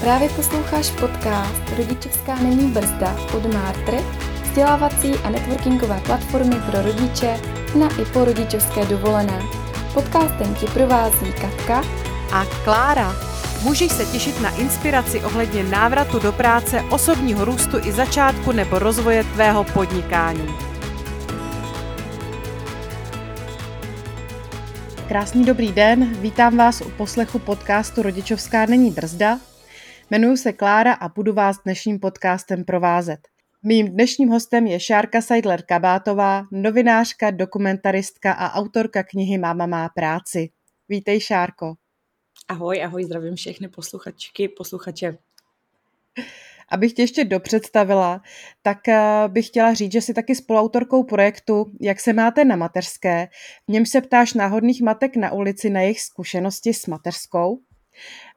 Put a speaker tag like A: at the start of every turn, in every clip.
A: Právě posloucháš podcast Rodičovská není brzda od Mártry, vzdělávací a networkingové platformy pro rodiče na i po rodičovské dovolené. Podcastem ti provází Katka
B: a Klára. Můžeš se těšit na inspiraci ohledně návratu do práce, osobního růstu i začátku nebo rozvoje tvého podnikání. Krásný dobrý den, vítám vás u poslechu podcastu Rodičovská není brzda. Jmenuji se Klára a budu vás dnešním podcastem provázet. Mým dnešním hostem je Šárka Seidler Kabátová, novinářka, dokumentaristka a autorka knihy Máma má práci. Vítej, Šárko.
C: Ahoj, ahoj, zdravím všechny posluchačky, posluchače.
A: Abych tě ještě dopředstavila, tak eh, bych chtěla říct, že jsi taky spoluautorkou projektu Jak se máte na mateřské. V něm se ptáš náhodných matek na ulici na jejich zkušenosti s mateřskou.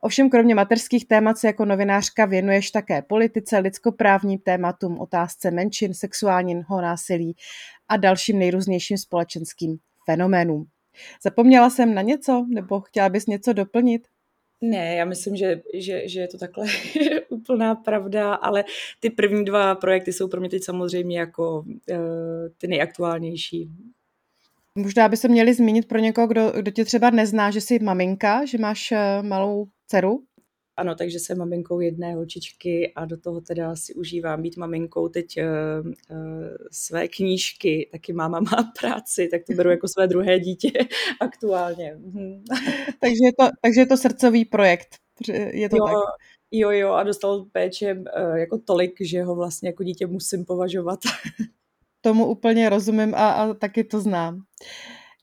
A: Ovšem kromě materských témat se jako novinářka věnuješ také politice, lidskoprávním tématům, otázce menšin, sexuálního násilí a dalším nejrůznějším společenským fenoménům. Zapomněla jsem na něco, nebo chtěla bys něco doplnit?
C: Ne, já myslím, že, že, že je to takhle úplná pravda, ale ty první dva projekty jsou pro mě teď samozřejmě jako uh, ty nejaktuálnější.
A: Možná by se měli zmínit pro někoho, kdo, kdo tě třeba nezná, že jsi maminka, že máš uh, malou dceru.
C: Ano, takže jsem maminkou jedné holčičky a do toho teda si užívám být maminkou teď uh, uh, své knížky, taky máma má práci, tak to beru jako své druhé dítě aktuálně. Mhm.
A: takže, je to, takže je to srdcový projekt, je to
C: jo,
A: tak?
C: Jo, jo, a dostal péče uh, jako tolik, že ho vlastně jako dítě musím považovat.
A: Tomu úplně rozumím a, a taky to znám.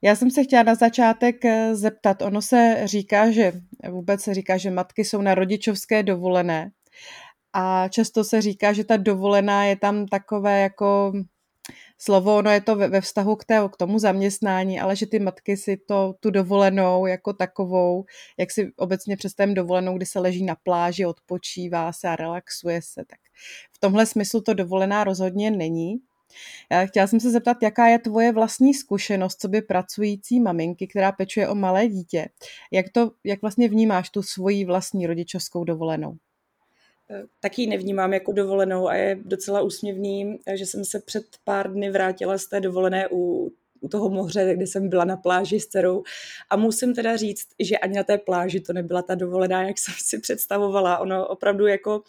A: Já jsem se chtěla na začátek eh, zeptat, ono se říká, že vůbec se říká, že matky jsou na rodičovské dovolené a často se říká, že ta dovolená je tam takové jako slovo, ono je to ve, ve vztahu k, té, k tomu zaměstnání, ale že ty matky si to, tu dovolenou jako takovou, jak si obecně představím dovolenou, kdy se leží na pláži, odpočívá se a relaxuje se, tak v tomhle smyslu to dovolená rozhodně není. Chtěla jsem se zeptat, jaká je tvoje vlastní zkušenost, co by pracující maminky, která pečuje o malé dítě. Jak, to, jak vlastně vnímáš tu svoji vlastní rodičovskou dovolenou?
C: Eh, taky nevnímám jako dovolenou a je docela úsměvný, eh, že jsem se před pár dny vrátila z té dovolené u u toho moře, kde jsem byla na pláži s dcerou. A musím teda říct, že ani na té pláži to nebyla ta dovolená, jak jsem si představovala. Ono opravdu jako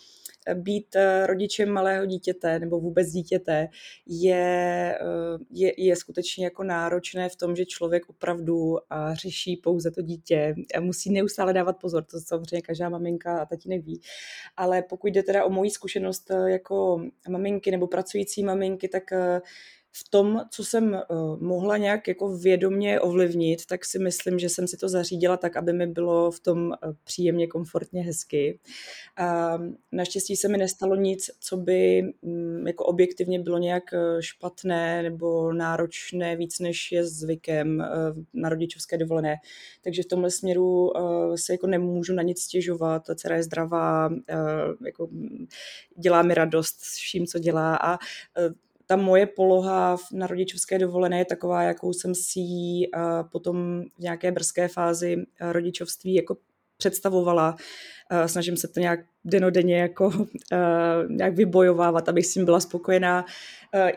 C: být eh, rodičem malého dítěte nebo vůbec dítěte je, eh, je, je skutečně jako náročné v tom, že člověk opravdu řeší pouze to dítě a musí neustále dávat pozor, to samozřejmě každá maminka a tatínek ví. Ale pokud jde teda o moji zkušenost eh, jako maminky nebo pracující maminky, tak v tom, co jsem uh, mohla nějak jako vědomně ovlivnit, tak si myslím, že jsem si to zařídila tak, aby mi bylo v tom uh, příjemně, komfortně, hezky. A naštěstí se mi nestalo nic, co by um, jako objektivně bylo nějak špatné nebo náročné víc, než je zvykem na rodičovské dovolené. Takže v tomhle směru se jako nemůžu na nic stěžovat. Dcera je zdravá, jako dělá mi radost s vším, co dělá a ta moje poloha na rodičovské dovolené je taková, jakou jsem si ji potom v nějaké brzké fázi rodičovství jako představovala. Snažím se to nějak denodenně jako nějak vybojovávat, abych s tím byla spokojená.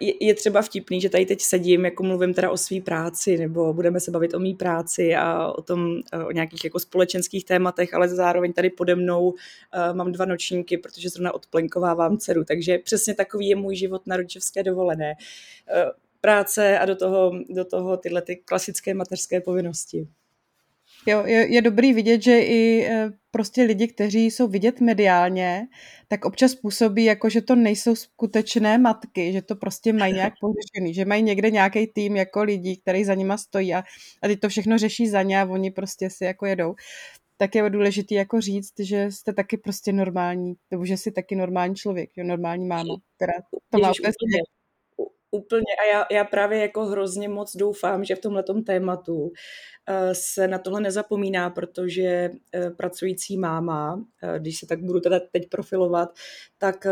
C: Je, je třeba vtipný, že tady teď sedím, jako mluvím teda o své práci, nebo budeme se bavit o mý práci a o tom, o nějakých jako společenských tématech, ale zároveň tady pode mnou mám dva nočníky, protože zrovna odplenkovávám dceru, takže přesně takový je můj život na rodičovské dovolené. Práce a do toho, do toho tyhle ty klasické mateřské povinnosti.
A: Jo, je, je dobrý vidět, že i e, prostě lidi, kteří jsou vidět mediálně, tak občas působí jako, že to nejsou skutečné matky, že to prostě mají nějak pořešený, že mají někde nějaký tým jako lidí, který za nima stojí a, a ty to všechno řeší za ně a oni prostě si jako jedou. Tak je důležité jako říct, že jste taky prostě normální, nebo že jsi taky normální člověk, jo, normální máma, která to má úplně
C: Úplně a já, já právě jako hrozně moc doufám, že v tomhle tématu uh, se na tohle nezapomíná, protože uh, pracující máma, uh, když se tak budu teda teď profilovat, tak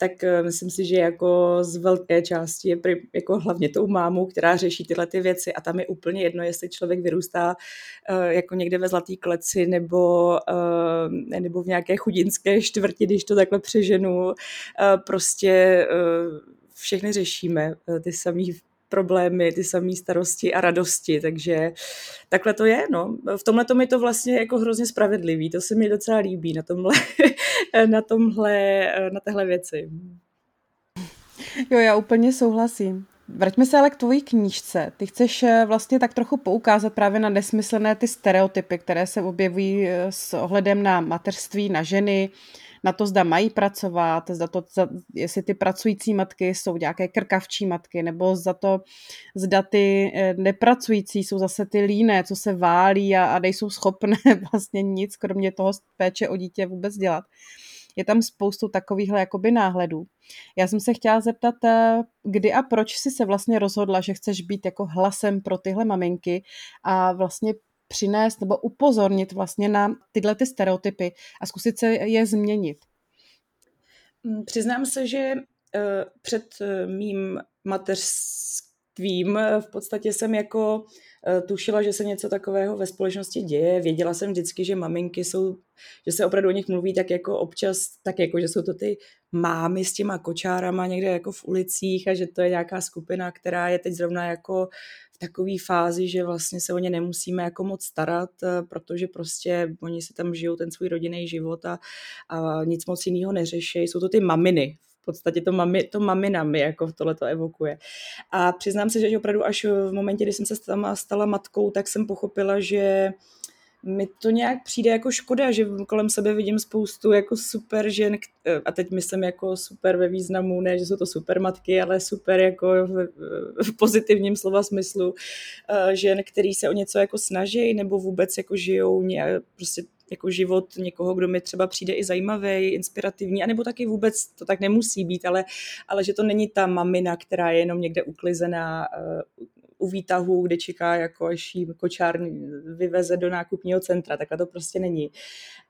C: tak myslím si, že jako z velké části je jako hlavně tou mámou, která řeší tyhle ty věci a tam je úplně jedno, jestli člověk vyrůstá jako někde ve Zlatý kleci nebo, nebo v nějaké chudinské čtvrti, když to takhle přeženu. Prostě všechny řešíme ty samé problémy, ty samé starosti a radosti, takže takhle to je, no. V tomhle to mi to vlastně jako hrozně spravedlivý, to se mi docela líbí na tomhle, na tomhle, na téhle věci.
A: Jo, já úplně souhlasím. Vraťme se ale k tvojí knížce. Ty chceš eh, vlastně tak trochu poukázat právě na nesmyslné ty stereotypy, které se objevují eh, s ohledem na mateřství, na ženy, na to, zda mají pracovat, zda to, jestli ty pracující matky jsou nějaké krkavčí matky, nebo za to, zda ty eh, nepracující jsou zase ty líné, co se válí a, a nejsou schopné vlastně nic, kromě toho péče o dítě vůbec dělat. Je tam spoustu takovýchhle jakoby náhledů. Já jsem se chtěla zeptat, eh, kdy a proč jsi se vlastně rozhodla, že chceš být jako hlasem pro tyhle maminky a vlastně přinést nebo upozornit vlastně na tyhle ty stereotypy a zkusit se je změnit?
C: Mm, přiznám se, že eh, před eh, mým mateřstvím eh, v podstatě jsem jako tušila, že se něco takového ve společnosti děje. Věděla jsem vždycky, že maminky jsou, že se opravdu o nich mluví tak jako občas, tak jako, že jsou to ty mámy s těma kočárama někde jako v ulicích a že to je nějaká skupina, která je teď zrovna jako takové fázi, že vlastně se o ně nemusíme jako moc starat, eh, protože prostě oni si tam žijou ten svůj rodinný život a, a nic moc jiného neřeší. Jsou to ty maminy, v podstatě to, mami, to maminami jako tohle to evokuje. A přiznám se, že opravdu až v momentě, kdy jsem se stala, stala matkou, tak jsem pochopila, že mi to nějak přijde jako škoda, že kolem sebe vidím spoustu jako super žen, a teď myslím jako super ve významu, ne, že jsou to super matky, ale super jako v, v pozitivním slova smyslu eh, žen, který se o něco jako snaží nebo vůbec jako žijou nějak, prostě jako život někoho, kdo mi třeba přijde i zajímavý, inspirativní, anebo taky vůbec to tak nemusí být, ale, ale že to není ta mamina, která je jenom někde uklizená uh, u výtahu, kde čeká, jako až jí kočár vyveze do nákupního centra. Takhle to prostě není.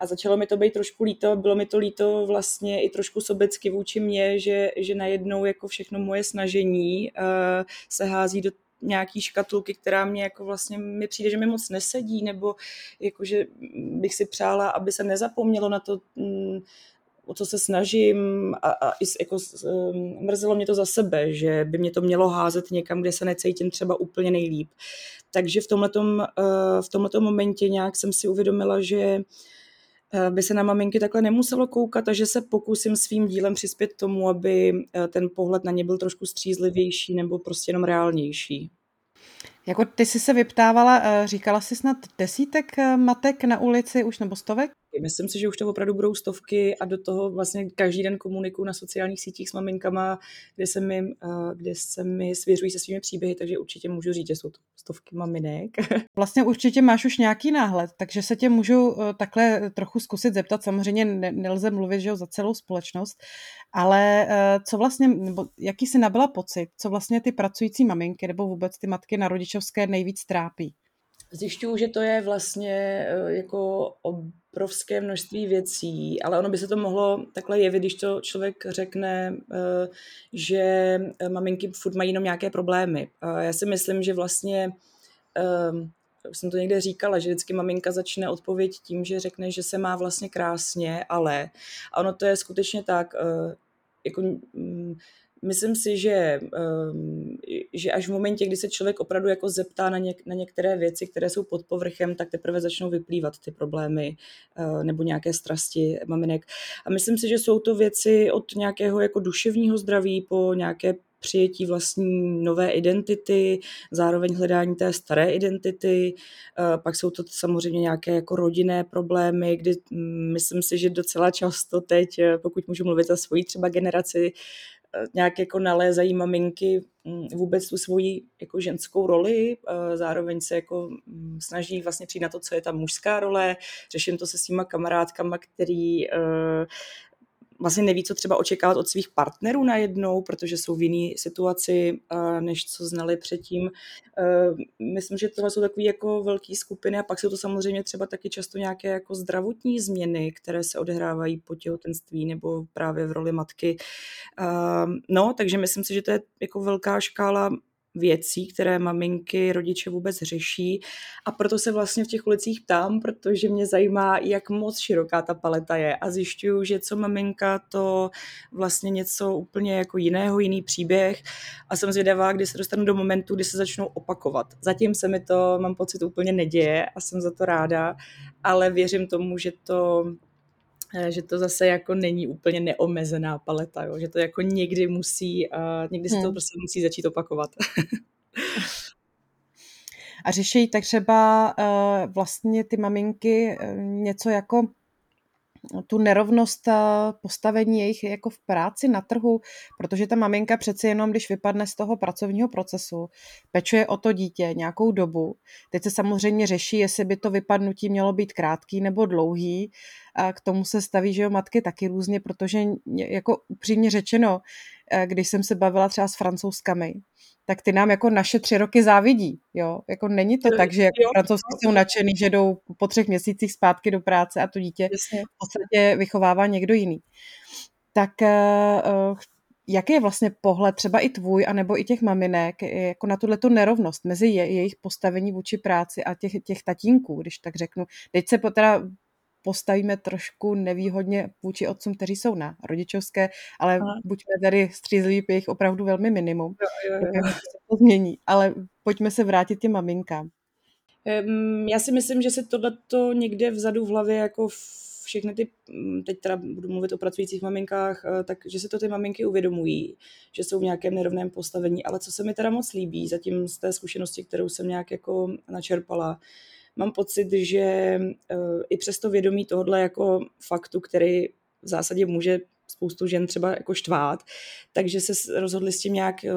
C: A začalo mi to být trošku líto, bylo mi to líto vlastně i trošku sobecky vůči mně, že, že najednou jako všechno moje snažení uh, se hází do nějaký škatulky, která mě jako vlastně mi přijde, že mi moc nesedí, nebo jako, že bych si přála, aby se nezapomnělo na to, mm, o co se snažím a, a i jako mrzelo mě to za sebe, že by mě to mělo házet někam, kde se necítím třeba úplně nejlíp. Takže v tomhletom, uh, v momentě nějak jsem si uvědomila, že uh, by se na maminky takhle nemuselo koukat a že se pokusím svým dílem přispět tomu, aby uh, ten pohled na ně byl trošku střízlivější nebo prostě jenom reálnější.
A: Jako ty jsi se vyptávala, říkala jsi snad desítek matek na ulici už nebo stovek?
C: Myslím si, že už to opravdu budou stovky a do toho vlastně každý den komunikuju na sociálních sítích s maminkama, kde se mi, eh, kde se mi svěřují se svými příběhy, takže určitě můžu říct, že jsou to stovky maminek.
A: Vlastně určitě máš už nějaký náhled, takže se tě můžu eh, takhle trochu zkusit zeptat. Samozřejmě nelze mluvit že jo, za celou společnost, ale eh, co vlastně, nebo jaký si nabyla pocit, co vlastně ty pracující maminky nebo vůbec ty matky na rodičovské nejvíc trápí?
C: Zjišťuju, že to je vlastně jako obrovské množství věcí, ale ono by se to mohlo takhle jevit, když to člověk řekne, eh, že eh, maminky furt mají jenom nějaké problémy. Já si myslím, že vlastně jsem to někde říkala, že vždycky maminka začne odpověď tím, že řekne, že se má vlastně krásně, ale a ono to je skutečně tak, jako mm, myslím si, že, ehm, že až v momentě, kdy se člověk opravdu jako zeptá na, něk, na některé věci, které jsou pod povrchem, tak teprve začnou vyplývat ty problémy eh, nebo nějaké strasti maminek. A myslím si, že jsou to věci od nějakého jako duševního zdraví po nějaké přijetí vlastní nové identity, zároveň hledání té staré identity. Eh, pak jsou to samozřejmě nějaké jako rodinné problémy, kdy mm, myslím si, že docela často teď, eh, pokud můžu mluvit za svoji třeba generaci, nějak jako nalézají maminky mm, vůbec tu svoji jako ženskou roli, eh, zároveň se jako mm, snaží vlastně přijít na to, co je ta mužská role, řeším to se svýma kamarádkama, který eh, vlastně neví, co třeba očekávat od svých partnerů najednou, protože jsou v jiné situaci, než co znali předtím. Myslím, že tohle jsou takové jako velké skupiny a pak jsou to samozřejmě třeba taky často nějaké jako zdravotní změny, které se odehrávají po těhotenství nebo právě v roli matky. No, takže myslím si, že to je jako velká škála věcí, které maminky, rodiče vůbec řeší. A proto se vlastně v těch ulicích ptám, protože mě zajímá, jak moc široká ta paleta je. A zjišťuju, že co maminka, to vlastně něco úplně jako jiného, jiný příběh. A jsem zvědavá, kdy se dostanu do momentu, kdy se začnou opakovat. Zatím se mi to, mám pocit, úplně neděje a jsem za to ráda, ale věřím tomu, že to že to zase jako není úplně neomezená paleta, jo? že to jako někdy musí, uh, někdy se to hmm. prostě musí začít opakovat.
A: A řeší tak třeba uh, vlastně ty maminky uh, něco jako tu nerovnost postavení jejich jako v práci na trhu, protože ta maminka přeci jenom, když vypadne z toho pracovního procesu, pečuje o to dítě nějakou dobu. Teď se samozřejmě řeší, jestli by to vypadnutí mělo být krátký nebo dlouhý. A k tomu se staví, že jo, matky taky různě, protože jako upřímně řečeno, eh, když jsem se bavila třeba s francouzskami, tak ty nám jako naše tři roky závidí, jo. Jako není to tak, že jako francouzsky jsou nadšený, že jdou po třech měsících zpátky do práce a to dítě v podstatě vychovává někdo jiný. Tak uh, jaký je vlastně pohled třeba i tvůj, anebo i těch maminek, jako na tuhle nerovnost mezi je, jejich postavení vůči práci a těch, těch tatínků, když tak řeknu. Teď se teda postavíme trošku nevýhodně vůči otcům, kteří jsou na rodičovské, ale Aha. buďme tady střízliví, je jich opravdu velmi minimum. Jo, jo, jo. Se to změní, ale pojďme se vrátit těm maminkám.
C: Já si myslím, že se tohleto někde vzadu v hlavě jako všechny ty, mm, teď teda budu mluvit o pracujících maminkách, eh, takže si to ty maminky uvědomují, že jsou v nějakém nerovném postavení, ale co se mi teda moc líbí, zatím z té zkušenosti, kterou jsem nějak jako načerpala, mám pocit, že eh, i přes to vědomí tohohle jako faktu, který v zásadě může spoustu žen třeba jako štvát, takže se rozhodli s tím nějak eh,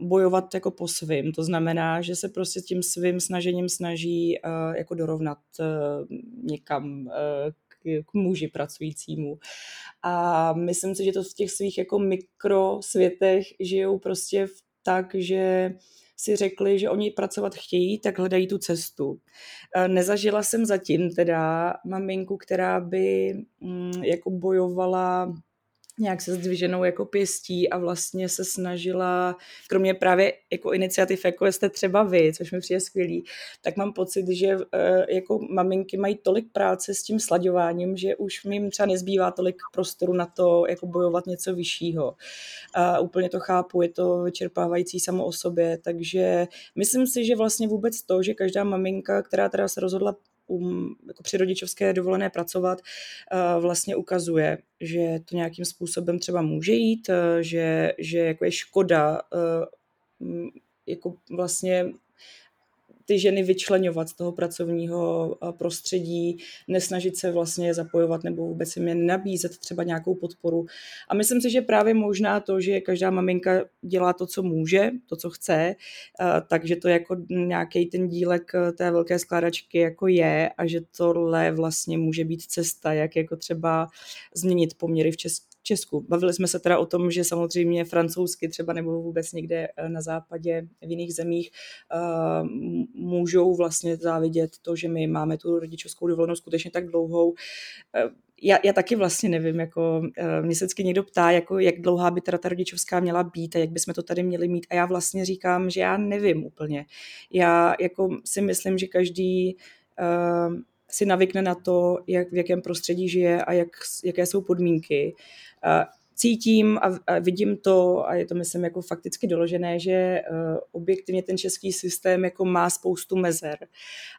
C: bojovat jako po svým. To znamená, že se prostě tím svým snažením snaží eh, jako dorovnat někam k muži pracujícímu. A myslím si, že to v těch svých jako mikrosvětech žijou prostě tak, že si řekli, že oni pracovat chtějí, tak hledají tu cestu. Eh, nezažila jsem zatím teda maminku, která by mm, jako bojovala nějak se zdviženou jako pěstí a vlastně se snažila, kromě právě jako iniciativ, jako jste třeba vy, což mi přijde skvělý, tak mám pocit, že eh, jako maminky mají tolik práce s tím slaďováním, že už jim třeba nezbývá tolik prostoru na to, jako bojovat něco vyššího. A úplně to chápu, je to vyčerpávající samo o sobě, takže myslím si, že vlastně vůbec to, že každá maminka, která teda se rozhodla um, jako při rodičovské dovolené pracovat, uh, vlastně ukazuje, že to nějakým způsobem třeba může jít, uh, že, že jako je škoda uh, jako vlastně ty ženy vyčlenovat z toho pracovního prostředí, nesnažit se vlastně zapojovat nebo vůbec jim je nabízet třeba nějakou podporu. A myslím si, že právě možná to, že každá maminka dělá to, co může, to, co chce, takže to jako nějaký ten dílek té velké skládačky jako je a že tohle vlastně může být cesta, jak jako třeba změnit poměry v České Česku. Bavili jsme se teda o tom, že samozřejmě francouzsky třeba nebo vůbec někde eh, na západě v jiných zemích uh, můžou vlastně závidět to, že my máme tu rodičovskou dovolenou skutečně tak dlouhou. Uh, já, já taky vlastně nevím, jako mě se vždycky někdo ptá, jako jak dlouhá by teda ta rodičovská měla být a jak bychom to tady měli mít a já vlastně říkám, že já nevím úplně. Já jako si myslím, že každý si navykne na to, jak, v jakém prostředí žije a jak, jaké jsou podmínky cítím a, vidím to, a je to myslím jako fakticky doložené, že uh, objektivně ten český systém jako má spoustu mezer,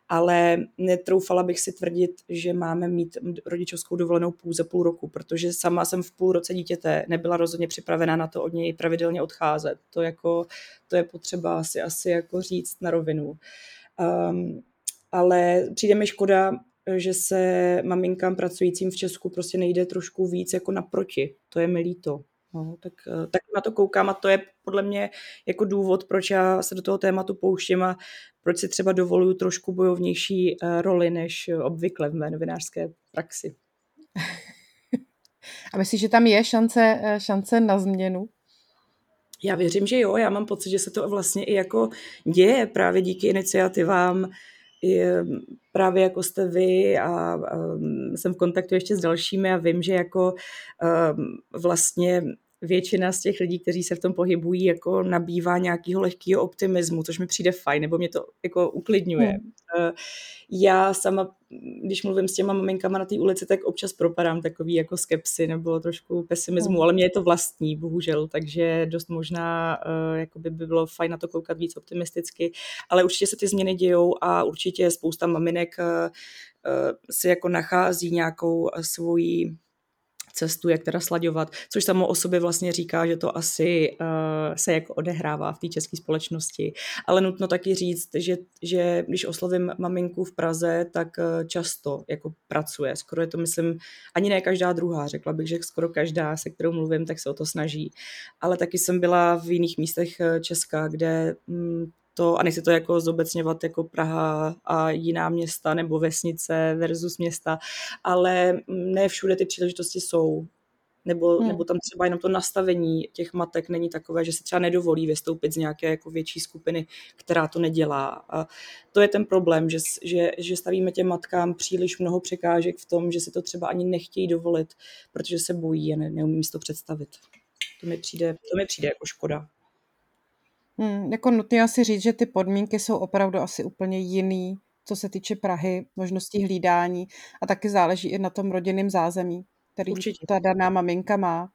C: ale netroufala bych si tvrdit, že máme mít rodičovskou dovolenou pouze půl roku, protože sama jsem v půl roce dítěte nebyla rozhodně připravená na to od něj pravidelně odcházet. To, jako, to je potřeba si asi jako říct na rovinu. Um, ale přijde mi škoda, že se maminkám pracujícím v Česku prostě nejde trošku víc jako naproti. To je mi líto. No, tak, eh, tak na to koukám a to je podle mě jako důvod, proč já se do toho tématu pouštím a proč si třeba dovoluju trošku bojovnější eh, roli než obvykle v mé novinářské praxi.
A: A myslíš, že tam je šance, eh, šance na změnu?
C: Já věřím, že jo. Já mám pocit, že se to vlastně i jako děje právě díky iniciativám, právě jako jste vy a um, jsem v kontaktu ještě s dalšími a vím, že jako um, vlastně většina z těch lidí, kteří se v tom pohybují, jako nabývá nějakého lehkého optimismu, což mi přijde fajn, nebo mě to jako uklidňuje. Hmm. Eh, já sama, když mluvím s těma maminkama na té ulici, tak občas propadám takový jako skepsy nebo trošku pesimismu, hmm. ale mě je to vlastní, bohužel, takže dost možná uh, jako by bylo fajn na to koukat víc optimisticky, ale určitě se ty změny dějou a určitě spousta maminek uh, si jako nachází nějakou svoji cestu, jak teda slaďovat, což samo o sobě vlastně říká, že to asi uh, se jako odehrává v té české společnosti. Ale nutno taky říct, že, že když oslovím maminku v Praze, tak uh, často jako pracuje. Skoro je to, myslím, ani ne každá druhá. Řekla bych, že skoro každá, se kterou mluvím, tak se o to snaží. Ale taky jsem byla v jiných místech eh, Česka, kde mm, to, a nechci to jako zobecňovat jako Praha a jiná města nebo vesnice versus města, ale ne všude ty příležitosti jsou. Nebo, hmm. nebo tam třeba jenom to nastavení těch matek není takové, že si třeba nedovolí vystoupit z nějaké jako větší skupiny, která to nedělá. A to je ten problém, že, že, že stavíme těm matkám příliš mnoho překážek v tom, že si to třeba ani nechtějí dovolit, protože se bojí a ne, neumím si to představit. To mi přijde, to mi přijde jako škoda.
A: Hmm, jako nutně asi říct, že ty podmínky jsou opravdu asi úplně jiný, co se týče Prahy, možností hlídání a taky záleží i na tom rodinném zázemí, který Určitě. ta daná maminka má.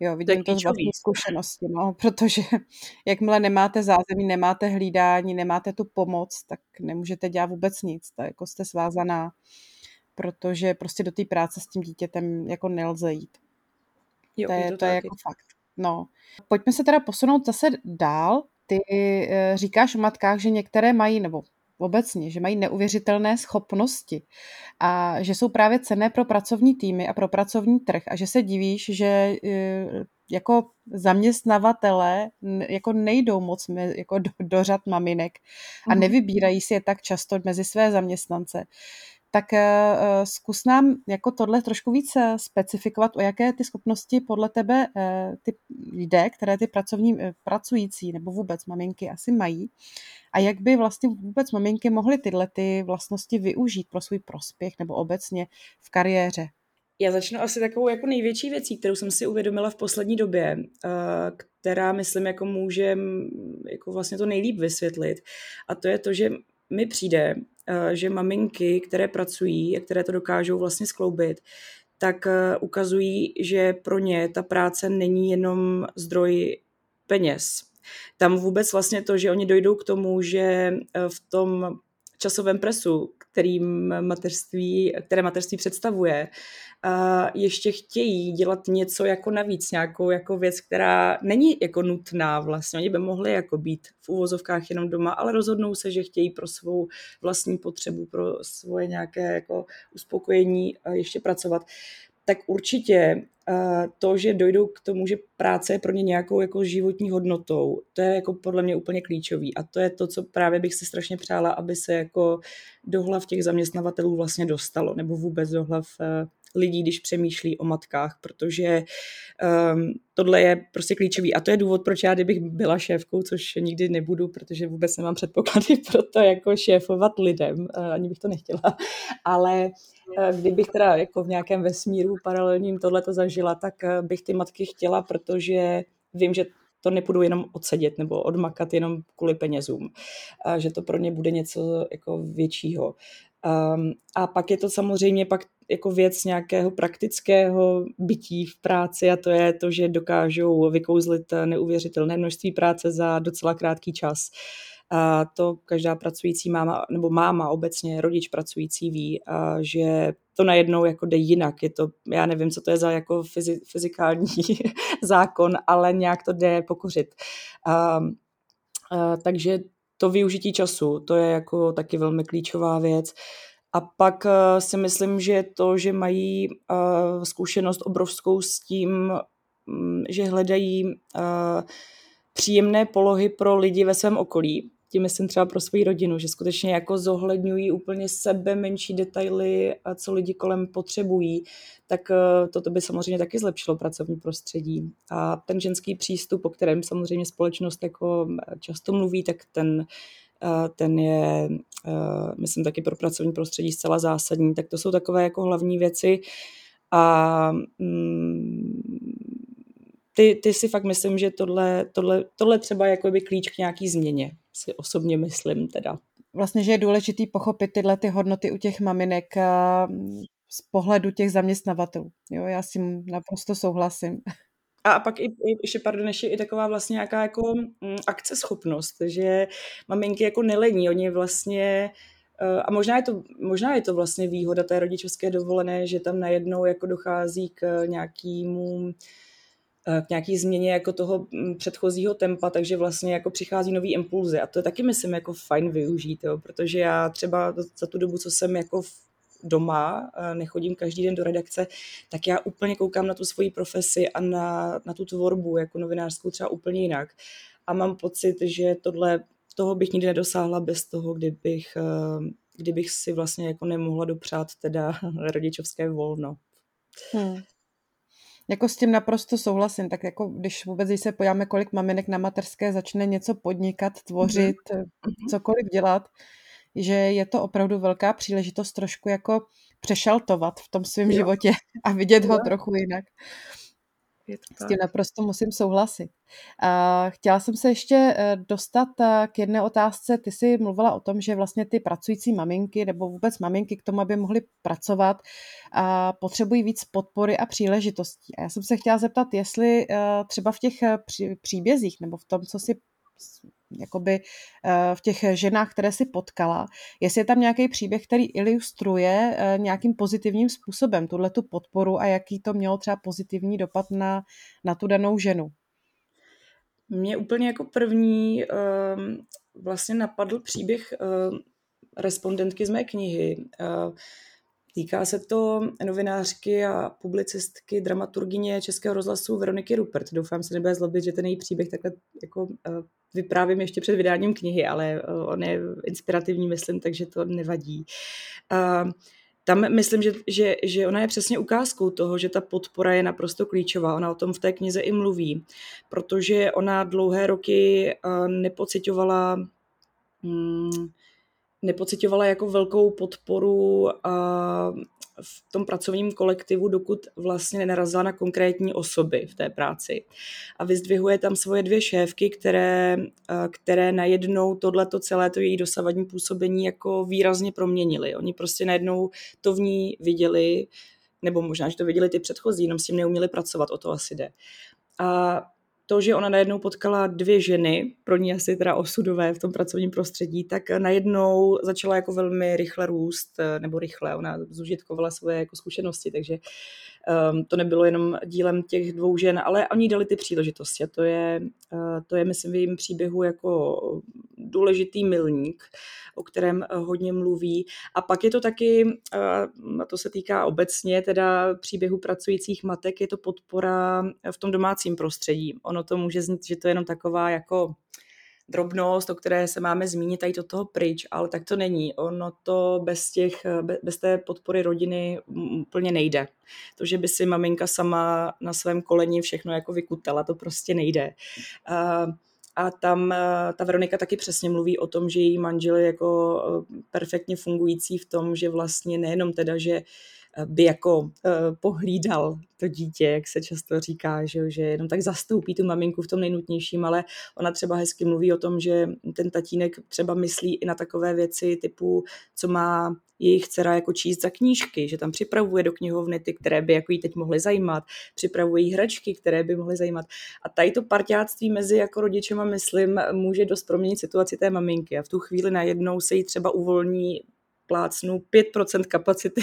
A: Jo, vidím to, to z vlastní zkušenosti, no, protože jakmile nemáte zázemí, nemáte hlídání, nemáte tu pomoc, tak nemůžete dělat vůbec nic, tak jako jste svázaná, protože prostě do té práce s tím dítětem jako nelze jít. Jo, to je, to, to je jako fakt. No. Pojďme se teda posunout zase dál ty eh, říkáš o matkách, že některé mají, nebo obecně, že mají neuvěřitelné schopnosti a že jsou právě cenné pro pracovní týmy a pro pracovní trh a že se divíš, že eh, jako zaměstnavatele jako nejdou moc jako do, do řad maminek a mhm. nevybírají si je tak často mezi své zaměstnance tak eh, eh, zkus nám jako tohle trošku víc eh, specifikovat, o jaké ty schopnosti podle tebe ty lidé, které ty pracovní, pracující nebo vůbec maminky asi mají a jak by vlastně vůbec maminky mohly tyhle ty vlastnosti využít pro svůj prospěch nebo obecně v kariéře.
C: Já začnu asi takovou jako největší věcí, kterou jsem si uvědomila v poslední době, která myslím jako může jako vlastně to nejlíp vysvětlit. A to je to, že mi přijde, Eh, že maminky, které pracují a které to dokážou vlastně skloubit, tak eh, ukazují, že pro ně ta práce není jenom zdroj peněz. Tam vůbec vlastně to, že oni dojdou k tomu, že eh, v tom časovém presu, kterým mateřství, které mateřství představuje, ještě chtějí dělat něco jako navíc, nějakou jako věc, která není jako nutná vlastně. Oni by mohli jako být v úvozovkách jenom doma, ale rozhodnou se, že chtějí pro svou vlastní potřebu, pro svoje nějaké jako uspokojení ještě pracovat tak určitě to, že dojdou k tomu, že práce je pro ně nějakou jako životní hodnotou, to je jako podle mě úplně klíčový. A to je to, co právě bych si strašně přála, aby se jako do hlav těch zaměstnavatelů vlastně dostalo, nebo vůbec do hlav e, lidí, když přemýšlí o matkách, protože um, tohle je prostě klíčový. A to je důvod, proč já, kdybych byla šéfkou, což nikdy nebudu, protože vůbec nemám předpoklady pro to, jako šéfovat lidem, ani bych to nechtěla, ale kdybych teda jako v nějakém vesmíru paralelním tohleto zažila, tak bych ty matky chtěla, protože vím, že to nepůjdu jenom odsedět nebo odmakat jenom kvůli penězům, a že to pro ně bude něco jako většího. Um, a pak je to samozřejmě pak jako věc nějakého praktického bytí v práci a to je to, že dokážou vykouzlit neuvěřitelné množství práce za docela krátký čas. A to každá pracující máma, nebo máma obecně, rodič pracující ví, a že to najednou jako jde jinak. Je to, já nevím, co to je za jako fyzikální zákon, ale nějak to jde pokořit. A, a, takže to využití času, to je jako taky velmi klíčová věc. A pak uh, si myslím, že to, že mají uh, zkušenost obrovskou s tím, um, že hledají uh, příjemné polohy pro lidi ve svém okolí, tím myslím třeba pro svoji rodinu, že skutečně jako zohledňují úplně sebe menší detaily, a co lidi kolem potřebují, tak eh, toto by samozřejmě taky zlepšilo pracovní prostředí. A ten ženský přístup, o kterém samozřejmě společnost jako často mluví, tak ten ten je, myslím, taky pro pracovní prostředí zcela zásadní. Tak to jsou takové jako hlavní věci. A mm, ty, ty si fakt myslím, že tohle, tohle, tohle třeba jako by klíč k nějaký změně, si osobně myslím teda.
A: Vlastně, že je důležitý pochopit tyhle ty hodnoty u těch maminek z pohledu těch zaměstnavatelů. Jo, já si naprosto souhlasím.
C: A pak i, i ještě, pardon, ještě i taková vlastně nějaká jako mm, akceschopnost, že maminky jako nelení, oni vlastně eh, a možná je, to, možná je to vlastně výhoda té rodičovské dovolené, že tam najednou jako dochází k nějakému eh, k nějaký změně jako toho mm, předchozího tempa, takže vlastně jako přichází nový impulzy a to je taky myslím jako fajn využít, jo, protože já třeba za tu dobu, co jsem jako doma, nechodím každý den do redakce, tak já úplně koukám na tu svoji profesi a na, na tu tvorbu jako novinářskou třeba úplně jinak. A mám pocit, že tohle, toho bych nikdy nedosáhla bez toho, kdybych, eh, kdybych si vlastně jako nemohla dopřát teda rodičovské volno. Hmm.
A: Jako s tím naprosto souhlasím, tak jako když vůbec, když se podíváme, kolik maminek na materské začne něco podnikat, tvořit, mm-hmm. cokoliv dělat, že je to opravdu velká příležitost trošku jako přešaltovat v tom svém životě a vidět jo. ho trochu jinak. S tím naprosto musím souhlasit. Chtěla jsem se ještě eh, dostat eh, k jedné otázce. Ty jsi mluvila o tom, že vlastně ty pracující maminky nebo vůbec maminky k tomu, aby mohly pracovat, potřebují víc podpory a příležitostí. A já jsem se chtěla zeptat, jestli eh, třeba v těch příbězích nebo v tom, co si jakoby eh, v těch ženách, které si potkala, jestli je tam nějaký příběh, který ilustruje eh, nějakým pozitivním způsobem tuhle tu podporu a jaký to mělo třeba pozitivní dopad na, na tu danou ženu.
C: Mě úplně jako první um, vlastně napadl příběh um, respondentky z mé knihy. Týká se to novinářky a publicistky, dramaturgině Českého rozhlasu Veroniky Rupert. Doufám se nebude zlobit, že ten její příběh takhle jako vyprávím ještě před vydáním knihy, ale on je inspirativní, myslím, takže to nevadí. Tam myslím, že, že, že ona je přesně ukázkou toho, že ta podpora je naprosto klíčová. Ona o tom v té knize i mluví, protože ona dlouhé roky nepocitovala hmm, nepocitovala jako velkou podporu a v tom pracovním kolektivu, dokud vlastně nenarazila na konkrétní osoby v té práci. A vyzdvihuje tam svoje dvě šéfky, které, které najednou tohleto celé to její dosavadní působení jako výrazně proměnily. Oni prostě najednou to v ní viděli, nebo možná, že to viděli ty předchozí, jenom s tím neuměli pracovat, o to asi jde. A to, že ona najednou potkala dvě ženy, pro ní asi teda osudové v tom pracovním prostředí, tak najednou začala jako velmi rychle růst, nebo rychle, ona zužitkovala svoje jako zkušenosti, takže um, to nebylo jenom dílem těch dvou žen, ale oni dali ty příležitosti a to je, uh, to je myslím v jejím příběhu jako důležitý milník, o kterém uh, hodně mluví. A pak je to taky, uh, a to se týká obecně teda příběhu pracujících matek, je to podpora v tom domácím prostředí. Ono to může znít, že to je jenom taková jako drobnost, o které se máme zmínit tady do toho pryč, ale tak to není. Ono to bez, těch, bez té podpory rodiny úplně nejde. To, že by si maminka sama na svém koleni všechno jako vykutala, to prostě nejde. A, a tam ta Veronika taky přesně mluví o tom, že její manžel je jako perfektně fungující v tom, že vlastně nejenom teda, že by jako uh, pohlídal to dítě, jak se často říká, že, že jenom tak zastoupí tu maminku v tom nejnutnějším, ale ona třeba hezky mluví o tom, že ten tatínek třeba myslí i na takové věci typu, co má jejich dcera jako číst za knížky, že tam připravuje do knihovny ty, které by jako jí teď mohly zajímat, připravuje jí hračky, které by mohly zajímat. A tady to partiáctví mezi jako rodičema, myslím, může dost proměnit situaci té maminky a v tu chvíli najednou se jí třeba uvolní plácnu 5% kapacity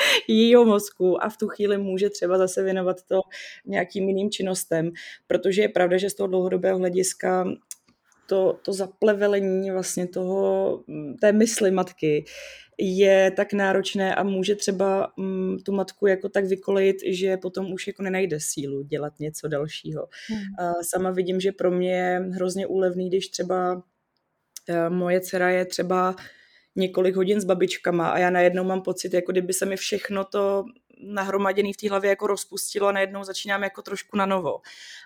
C: jejího mozku a v tu chvíli může třeba zase věnovat to nějakým jiným činnostem, protože je pravda, že z toho dlouhodobého hlediska to, to zaplevelení vlastně toho, té mysli matky je tak náročné a může třeba mm, tu matku jako tak vykolejit, že potom už jako nenajde sílu dělat něco dalšího. Hmm. A sama vidím, že pro mě je hrozně úlevný, když třeba moje dcera je třeba několik hodin s babičkama a já najednou mám pocit, jako kdyby se mi všechno to nahromaděný v té hlavě jako rozpustilo a najednou začínám jako trošku na novo.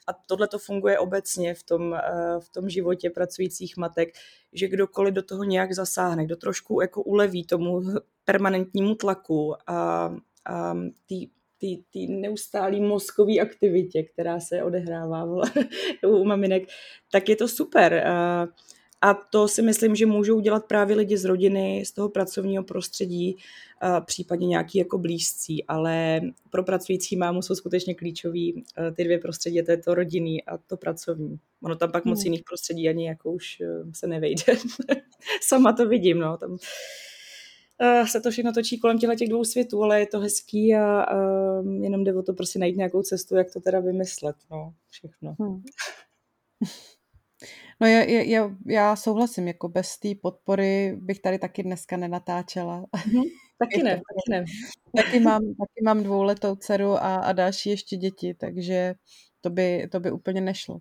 C: A tohle to funguje obecně v tom, eh, v tom životě pracujících matek, že kdokoliv do toho nějak zasáhne, kdo trošku jako uleví tomu permanentnímu tlaku a, a tý, ty, ty neustálý mozkový aktivitě, která se odehrává u maminek, tak je to super. A to si myslím, že můžou dělat právě lidi z rodiny, z toho pracovního prostředí, případně nějaký jako blízcí, ale pro pracující mámu jsou skutečně klíčový ty dvě prostředí, to je to rodinný a to pracovní. Ono tam pak hmm. moc jiných prostředí ani jako už e, se nevejde. Sama to vidím, no. Tam se to všechno točí kolem těchto těch dvou světů, ale je to hezký a, a jenom jde o to prostě najít nějakou cestu, jak to teda vymyslet, no, všechno. Hmm.
A: No já, já, já souhlasím, jako bez té podpory bych tady taky dneska nenatáčela.
C: Mm-hmm. Taky ne, taky ne.
A: Taky mám, taky mám dvouletou dceru a, a další ještě děti, takže to by, to by úplně nešlo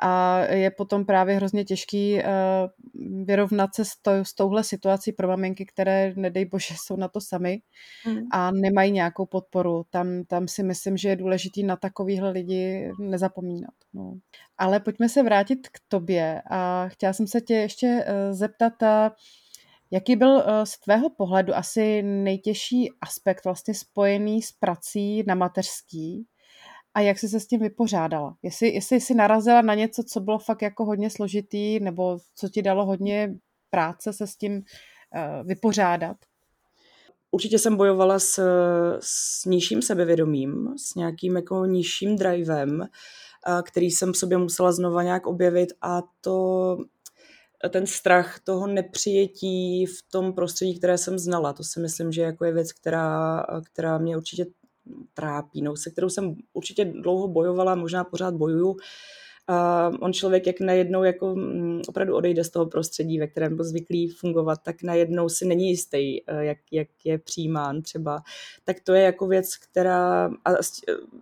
A: a je potom právě hrozně těžký uh, vyrovnat se s, to, s touhle situací pro maminky, které, nedej bože, jsou na to sami mm. a nemají nějakou podporu. Tam, tam si myslím, že je důležitý na takovýhle lidi nezapomínat. No. Ale pojďme se vrátit k tobě a chtěla jsem se tě ještě uh, zeptat, uh, jaký byl z tvého pohledu asi nejtěžší aspekt vlastně spojený s prací na mateřský, a jak jsi se s tím vypořádala? Jestli, jestli jsi narazila na něco, co bylo fakt jako hodně složitý, nebo co ti dalo hodně práce se s tím uh, vypořádat?
C: Určitě jsem bojovala s, s nižším sebevědomím, s nějakým jako nižším drivem, eh, který jsem v sobě musela znova nějak objevit a to ten strach toho nepřijetí v tom prostředí, které jsem znala. To si myslím, že jako je věc, která, která mě určitě trápí, no, se kterou jsem určitě dlouho bojovala, možná pořád bojuju. Uh, on člověk, jak najednou jako um, opravdu odejde z toho prostředí, ve kterém byl zvyklý fungovat, tak najednou si není jistý, uh, jak, jak je přijímán třeba. Tak to je jako věc, která, a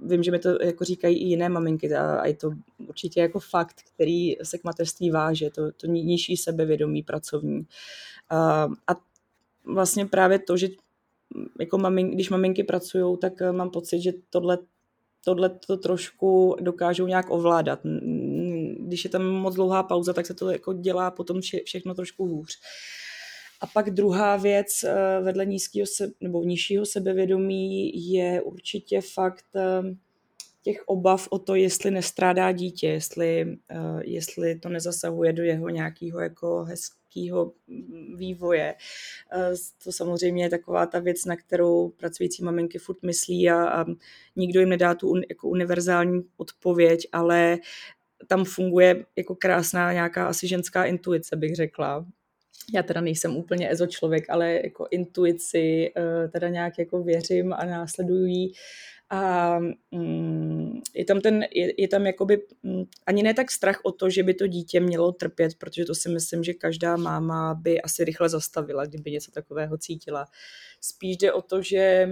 C: vím, že mi to jako říkají i jiné maminky, a, a je to určitě jako fakt, který se k mateřství váže, to, to nižší sebevědomí pracovní. Uh, a vlastně právě to, že jako mamin, když maminky pracují, tak eh, mám pocit, že tohle, tohle to trošku dokážou nějak ovládat. Když je tam moc dlouhá pauza, tak se to jako dělá potom vše, všechno trošku hůř. A pak druhá věc eh, vedle nízkého se, nebo nižšího sebevědomí je určitě fakt eh, těch obav o to, jestli nestrádá dítě, jestli, jestli to nezasahuje do jeho nějakého jako hezkého nějakého vývoje. Eh, to samozřejmě je taková ta věc, na kterou pracující maminky furt myslí a, a nikdo jim nedá tu jako univerzální odpověď, ale tam funguje jako krásná nějaká asi ženská intuice, bych řekla. Já teda nejsem úplně ezo člověk, ale jako intuici eh, teda nějak jako věřím a následuju jí a mm, je tam ten, je, je tam jakoby mm, ani ne tak strach o to, že by to dítě mělo trpět, protože to si myslím, že každá máma by asi rychle zastavila, kdyby něco takového cítila. Spíš jde o to, že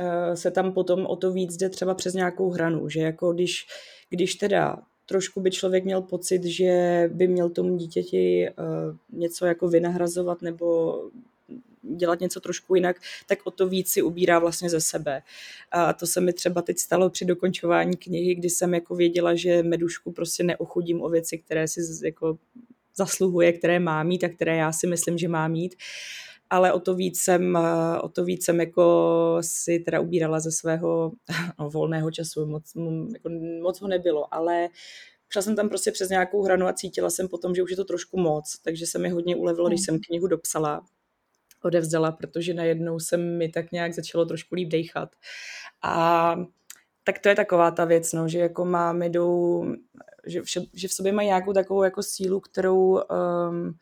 C: uh, se tam potom o to víc jde třeba přes nějakou hranu, že jako když, když teda trošku by člověk měl pocit, že by měl tomu dítěti uh, něco jako vynahrazovat nebo dělat něco trošku jinak, tak o to víc si ubírá vlastně ze sebe. A to se mi třeba teď stalo při dokončování knihy, kdy jsem jako věděla, že medušku prostě neochudím o věci, které si jako zasluhuje, které má mít a které já si myslím, že má mít ale o to víc jsem, o to víc jsem jako si teda ubírala ze svého no, volného času, moc, jako, moc ho nebylo, ale šla jsem tam prostě přes nějakou hranu a cítila jsem potom, že už je to trošku moc, takže se mi hodně ulevilo, když hmm. jsem knihu dopsala, odevzdala, protože najednou se mi tak nějak začalo trošku líp dechat. A tak to je taková ta věc, no, že jako máme jdou, že, že v sobě mají nějakou takovou jako sílu, kterou um,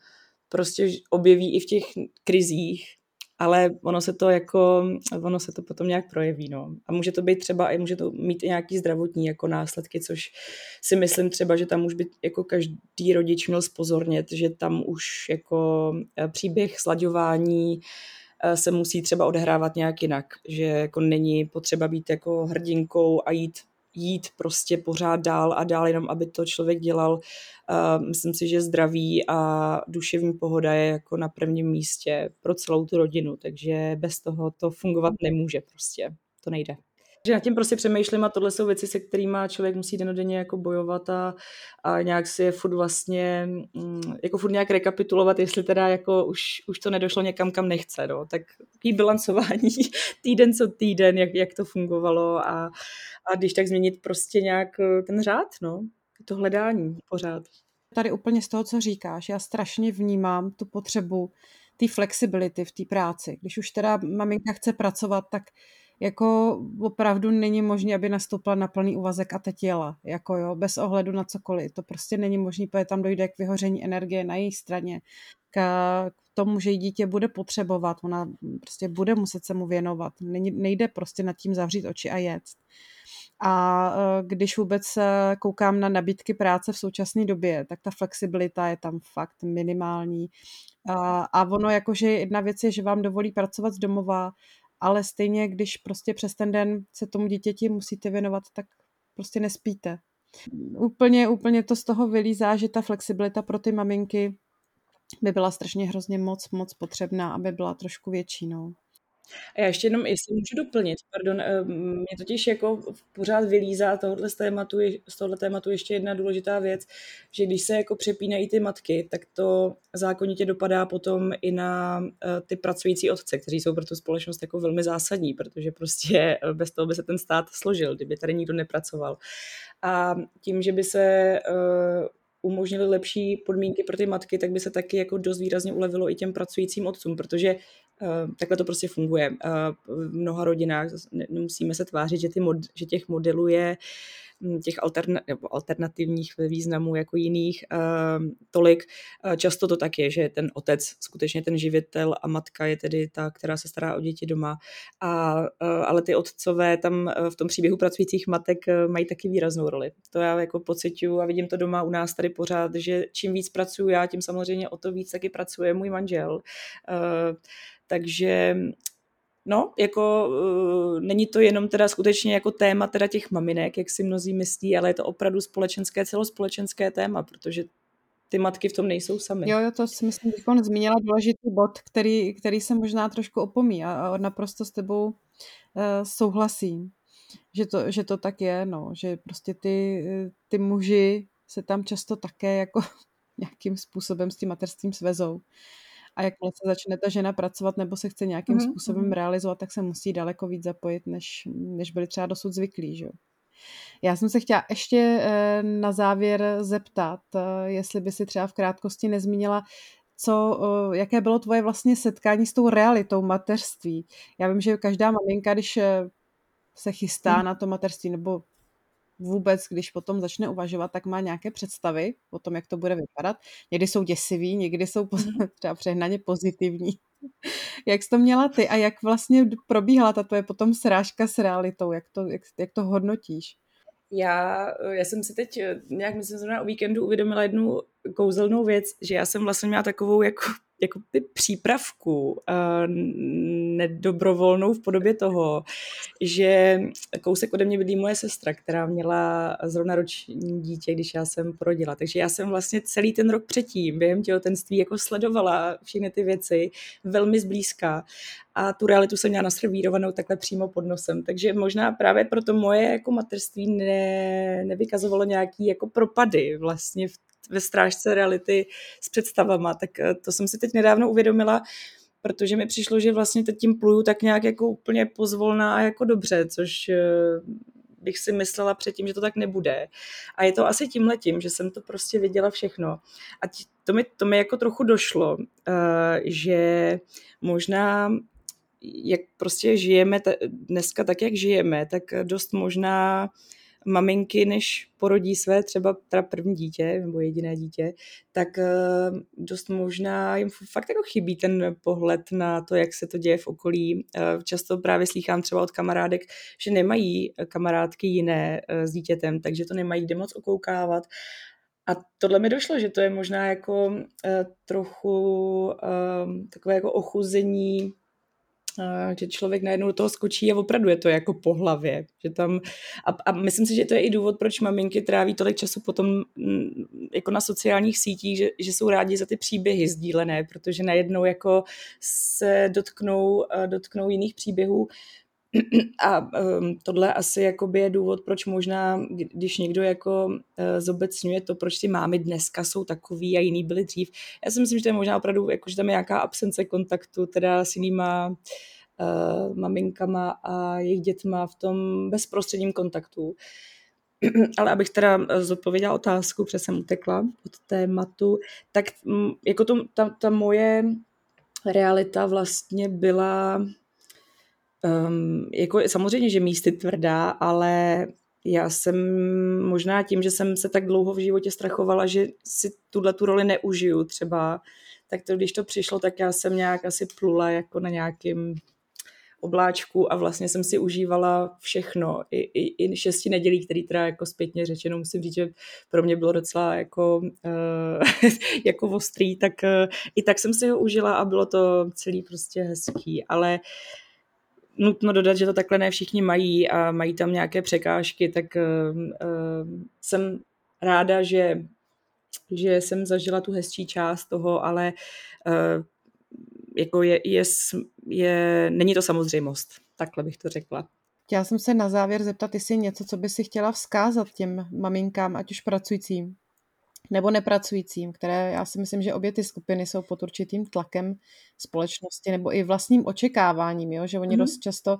C: prostě objeví i v těch krizích ale ono se to jako, ono se to potom nějak projeví, no. A může to být třeba, může to mít i nějaký zdravotní jako následky, což si myslím třeba, že tam už by jako každý rodič měl spozornět, že tam už jako eh, příběh slaďování eh, se musí třeba odehrávat nějak jinak, že jako není potřeba být jako hrdinkou a jít jít prostě pořád dál a dál, jenom aby to člověk dělal. Myslím si, že zdraví a duševní pohoda je jako na prvním místě pro celou tu rodinu, takže bez toho to fungovat nemůže prostě. To nejde. Že nad tím prostě přemýšlím a tohle jsou věci, se kterými člověk musí denodenně jako bojovat a, a nějak si je furt vlastně, mm, jako furt nějak rekapitulovat, jestli teda jako už, už to nedošlo někam, kam nechce, no. Tak takový bilancování týden co týden, jak, jak to fungovalo a, a když tak změnit prostě nějak eh, ten řád, no. To hledání pořád.
A: Tady úplně z toho, co říkáš, já strašně vnímám tu potřebu té flexibility v té práci. Když už teda maminka chce pracovat, tak jako opravdu není možné, aby nastoupila na plný úvazek a teď jela, jako jo, bez ohledu na cokoliv. To prostě není možné, protože tam dojde k vyhoření energie na její straně, k, tomu, že dítě bude potřebovat, ona prostě bude muset se mu věnovat. Nejde prostě nad tím zavřít oči a jet. A e, když vůbec koukám na nabídky práce v současné době, tak ta flexibilita je tam fakt minimální. A ono jakože jedna věc je, že vám dovolí pracovat z domova, ale stejně, když prostě přes ten den se tomu dítěti musíte věnovat, tak prostě nespíte. Úplně, úplně to z toho vylízá, že ta flexibilita pro ty maminky by byla strašně hrozně moc, moc potřebná, aby byla trošku větší. No.
C: A já ještě jenom, jestli můžu doplnit, pardon, eh, mě totiž jako pořád vylízá tohohle z tématu, z tohohle tématu ještě jedna důležitá věc, že když se jako přepínají ty matky, tak to zákonitě dopadá potom i na eh, ty pracující otce, kteří jsou pro tu společnost jako velmi zásadní, protože prostě eh, bez toho by se ten stát složil, kdyby tady nikdo nepracoval. A tím, že by se umožnili lepší podmínky pro ty matky, tak by se taky jako dost výrazně ulevilo i těm pracujícím otcům, protože uh, takhle to prostě funguje. Uh, v mnoha rodinách nemusíme se tvářit, že, ty mod, že těch modelů je Hm, těch alterna, nebo alternativních významů jako jiných uh, tolik. Uh, často to tak je, že ten otec, skutečně ten živitel a matka je tedy ta, která se stará o děti doma. A, uh, ale ty otcové tam v tom příběhu pracujících matek mají taky výraznou roli. To já jako pocituju a vidím to doma u nás tady pořád, že čím víc pracuju já, tím samozřejmě o to víc taky pracuje můj manžel. Takže No, jako uh, není to jenom teda skutečně jako téma teda těch maminek, jak si mnozí myslí, ale je to opravdu společenské, celospolečenské téma, protože ty matky v tom nejsou sami.
A: Jo, jo, to si myslím, že zmínila důležitý bod, který, který se možná trošku opomí a, a naprosto s tebou uh, souhlasím, že to, že to tak je, no, že prostě ty, ty muži se tam často také jako nějakým způsobem s tím mateřstvím svezou a jakmile se začne ta žena pracovat nebo se chce nějakým mm-hmm. způsobem mhm. realizovat, tak se musí daleko víc zapojit, než, než byli třeba dosud zvyklí. Že? Já jsem se chtěla ještě eh, na závěr zeptat, eh, jestli by si třeba v krátkosti nezmínila, co, eh, jaké bylo tvoje vlastně setkání s tou realitou mateřství. Já vím, že každá maminka, když se chystá hmm. na to mateřství nebo vůbec, když potom začne uvažovat, tak má nějaké představy o tom, jak to bude vypadat. Někdy jsou děsivý, někdy jsou mhm. třeba přehnaně pozitivní. jak jsi to měla ty a jak vlastně probíhala ta tvoje potom srážka s realitou? Jak to, jak, jak to hodnotíš?
C: Já, já jsem si teď nějak, myslím, zrovna o víkendu uvědomila jednu kouzelnou věc, že já jsem vlastně měla takovou jako jako přípravku uh, nedobrovolnou v podobě toho, že kousek ode mě bydlí moje sestra, která měla zrovna roční dítě, když já jsem porodila. Takže já jsem vlastně celý ten rok předtím během těhotenství jako sledovala všechny ty věci velmi zblízka a tu realitu jsem měla naservírovanou takhle přímo pod nosem. Takže možná právě proto moje jako materství ne, nevykazovalo nějaký jako propady vlastně v ve strážce reality s představama, tak eh, to jsem si teď nedávno uvědomila, protože mi přišlo, že vlastně teď tím pluju tak nějak jako úplně pozvolná a jako dobře, což eh, bych si myslela předtím, že to tak nebude. A je to asi tím letím, že jsem to prostě viděla všechno. A to mi, to mi jako trochu došlo, eh, že možná jak prostě žijeme dneska tak, jak žijeme, tak dost možná maminky, než porodí své třeba teda první dítě nebo jediné dítě, tak eh, dost možná jim fakt jako chybí ten pohled na to, jak se to děje v okolí. Eh, často právě slýchám třeba od kamarádek, že nemají kamarádky jiné eh, s dítětem, takže to nemají kde moc okoukávat. A tohle mi došlo, že to je možná jako trochu takové jako ochuzení že člověk najednou do toho skočí a opravdu je to jako po hlavě. Že tam, a, a myslím si, že to je i důvod, proč maminky tráví tolik času potom mm, jako na sociálních sítích, že, že jsou rádi za ty příběhy sdílené, protože najednou jako se dotknou, dotknou jiných příběhů, a um, tohle asi je důvod, proč možná, když někdo jako uh, zobecňuje to, proč ty mámy dneska jsou takový a jiný byly dřív. Já si myslím, že to je možná opravdu, jako, že tam je nějaká absence kontaktu teda s jinýma uh, maminkama a jejich dětma v tom bezprostředním kontaktu. Ale abych teda zodpověděla otázku, protože jsem utekla od tématu, tak mm, jako to, ta, ta moje realita vlastně byla Um, jako samozřejmě, že místy tvrdá, ale já jsem možná tím, že jsem se tak dlouho v životě strachovala, že si tuhle tu roli neužiju třeba, tak to, když to přišlo, tak já jsem nějak asi plula jako na nějakým obláčku a vlastně jsem si užívala všechno, i, i, i šesti nedělí, který teda jako zpětně řečeno musím říct, že pro mě bylo docela jako, uh, jako ostrý, tak uh, i tak jsem si ho užila a bylo to celý prostě hezký, ale uh, nutno dodat, že to takhle ne všichni mají a mají tam nějaké překážky, tak uh, uh, jsem ráda, že, že jsem zažila tu hezčí část toho, ale uh, jako je, je, je, není to samozřejmost, takhle bych to řekla.
A: Chtěla jsem se na závěr zeptat, jestli něco, co by si chtěla vzkázat těm maminkám, ať už pracujícím nebo nepracujícím, které já si myslím, že obě ty skupiny jsou pod určitým tlakem společnosti nebo i vlastním očekáváním, jo? že oni mm. dost často,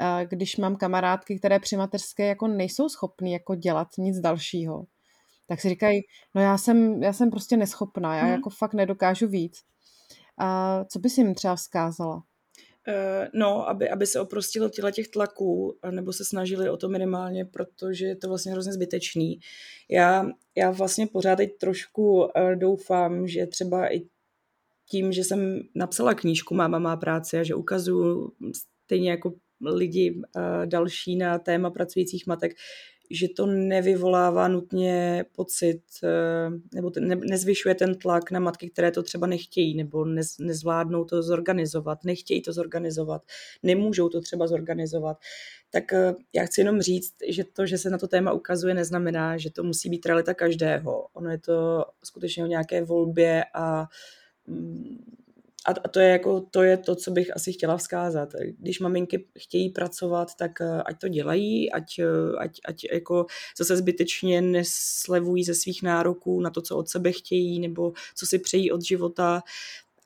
A: eh, když mám kamarádky, které při mateřské jako nejsou schopny jako dělat nic dalšího, tak si říkají, no já jsem, já jsem prostě neschopná, já mm. jako fakt nedokážu víc. A co bys jim třeba vzkázala?
C: Eh, no, aby, aby se oprostilo těle těch tlaků, nebo se snažili o to minimálně, protože je to vlastně hrozně zbytečný. Já, já vlastně pořád teď trošku eh, doufám, že třeba i tím, že jsem napsala knížku Máma má práci a že ukazuju stejně jako lidi eh, další na téma pracujících matek, že to nevyvolává nutně pocit, eh, nebo ne, nezvyšuje ten tlak na matky, které to třeba nechtějí, nebo nez, nezvládnou to zorganizovat, nechtějí to zorganizovat, nemůžou to třeba zorganizovat. Tak eh, já chci jenom říct, že to, že se na to téma ukazuje, neznamená, že to musí být realita každého. Ono je to skutečně o nějaké volbě a a to je, jako, to je to, co bych asi chtěla vzkázat. Když maminky chtějí pracovat, tak eh, ať to dělají, ať, eh, ať, ať jako zase zbytečně neslevují ze svých nároků na to, co od sebe chtějí, nebo co si přejí od života,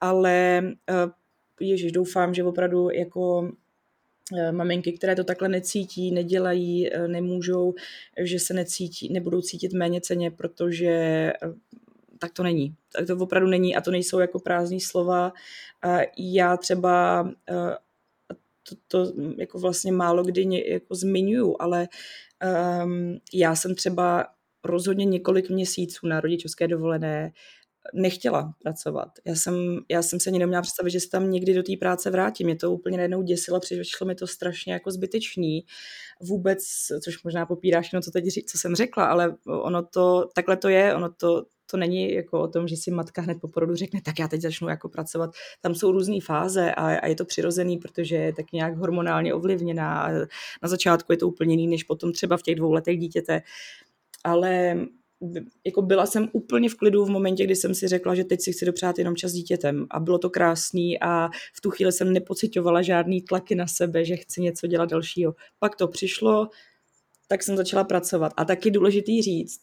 C: ale eh, ježiš, doufám, že opravdu jako maminky, které to takhle necítí, nedělají, nemůžou, že se necítí, nebudou cítit méně ceně, protože tak to není. Tak to opravdu není a to nejsou jako prázdné slova. Já třeba to, to jako vlastně málo kdy jako zmiňuju, ale um, já jsem třeba rozhodně několik měsíců na rodičovské dovolené nechtěla pracovat. Já jsem, já jsem se ani neměla představit, že se tam někdy do té práce vrátím. Mě to úplně najednou děsilo, přišlo mi to strašně jako zbytečný. Vůbec, což možná popíráš no, co teď co jsem řekla, ale ono to, takhle to je, ono to, to není jako o tom, že si matka hned po porodu řekne, tak já teď začnu jako pracovat. Tam jsou různé fáze a, a je to přirozený, protože je tak nějak hormonálně ovlivněná. Na začátku je to úplně jiný, než potom třeba v těch dvou letech dítěte. Ale jako byla jsem úplně v klidu v momentě, kdy jsem si řekla, že teď si chci dopřát jenom čas s dítětem a bylo to krásný a v tu chvíli jsem nepocitovala žádný tlaky na sebe, že chci něco dělat dalšího. Pak to přišlo, tak jsem začala pracovat. A taky důležitý říct,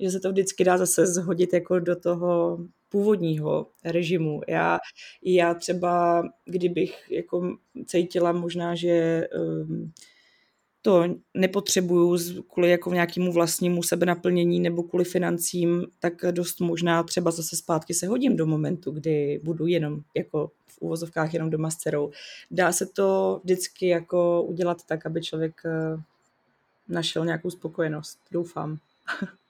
C: že se to vždycky dá zase zhodit jako do toho původního režimu. Já, já třeba, kdybych jako cítila možná, že um, to nepotřebuju kvůli jako nějakému vlastnímu sebenaplnění nebo kvůli financím, tak dost možná třeba zase zpátky se hodím do momentu, kdy budu jenom jako v úvozovkách jenom doma s dcerou. Dá se to vždycky jako udělat tak, aby člověk eh, našel nějakou spokojenost. Doufám.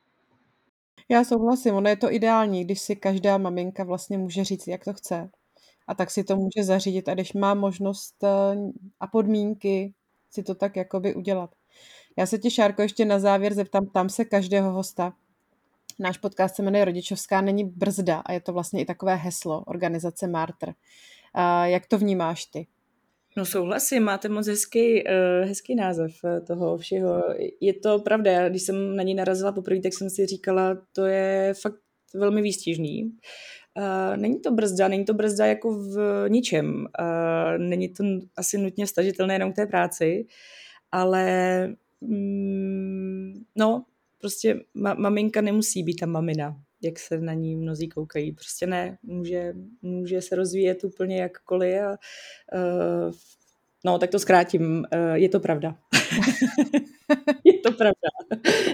A: Já souhlasím, ono je to ideální, když si každá maminka vlastně může říct, jak to chce. A tak si to může zařídit a když má možnost eh, a podmínky si to tak jakoby udělat. Já se tě, Šárko, ještě na závěr zeptám, tam se každého hosta. Náš podcast se jmenuje Rodičovská není brzda a je to vlastně i takové heslo organizace Martr. Jak to vnímáš ty?
C: No souhlasím, máte moc hezký, uh, hezký název toho všeho. Je to pravda, když jsem na něj narazila poprvé, tak jsem si říkala, to je fakt velmi výstižný. Uh, není to brzda, není to brzda jako v ničem. Není to asi nutně stažitelné jenom k té práci, ale mm, no, prostě ma- maminka nemusí být ta mamina, jak se na ní mnozí koukají. Prostě ne, může, může se rozvíjet úplně jakkoliv a uh, no, tak to zkrátím, uh, je to pravda. je to pravda.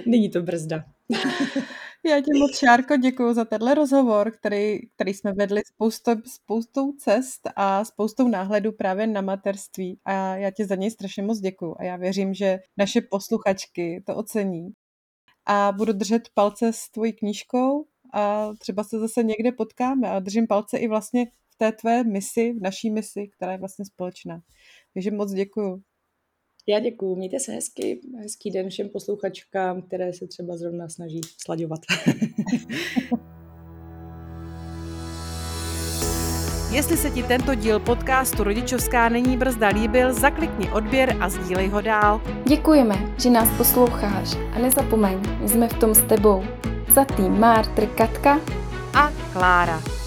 C: Není to brzda.
A: Já ti moc, Šárko, děkuji za tenhle rozhovor, který, který jsme vedli spoustou, spoustou cest a spoustou náhledů právě na materství a já ti za něj strašně moc děkuji a já věřím, že naše posluchačky to ocení a budu držet palce s tvojí knížkou a třeba se zase někde potkáme a držím palce i vlastně v té tvé misi, v naší misi, která je vlastně společná. Takže moc děkuju.
C: Já děkuju, mějte se hezky, hezký den všem posluchačkám, které se třeba zrovna snaží slaďovat.
B: Jestli se ti tento díl podcastu Rodičovská není brzda líbil, zaklikni odběr a sdílej ho dál.
D: Děkujeme, že nás posloucháš a nezapomeň, jsme v tom s tebou. Za tým Mártr Katka
B: a Klára.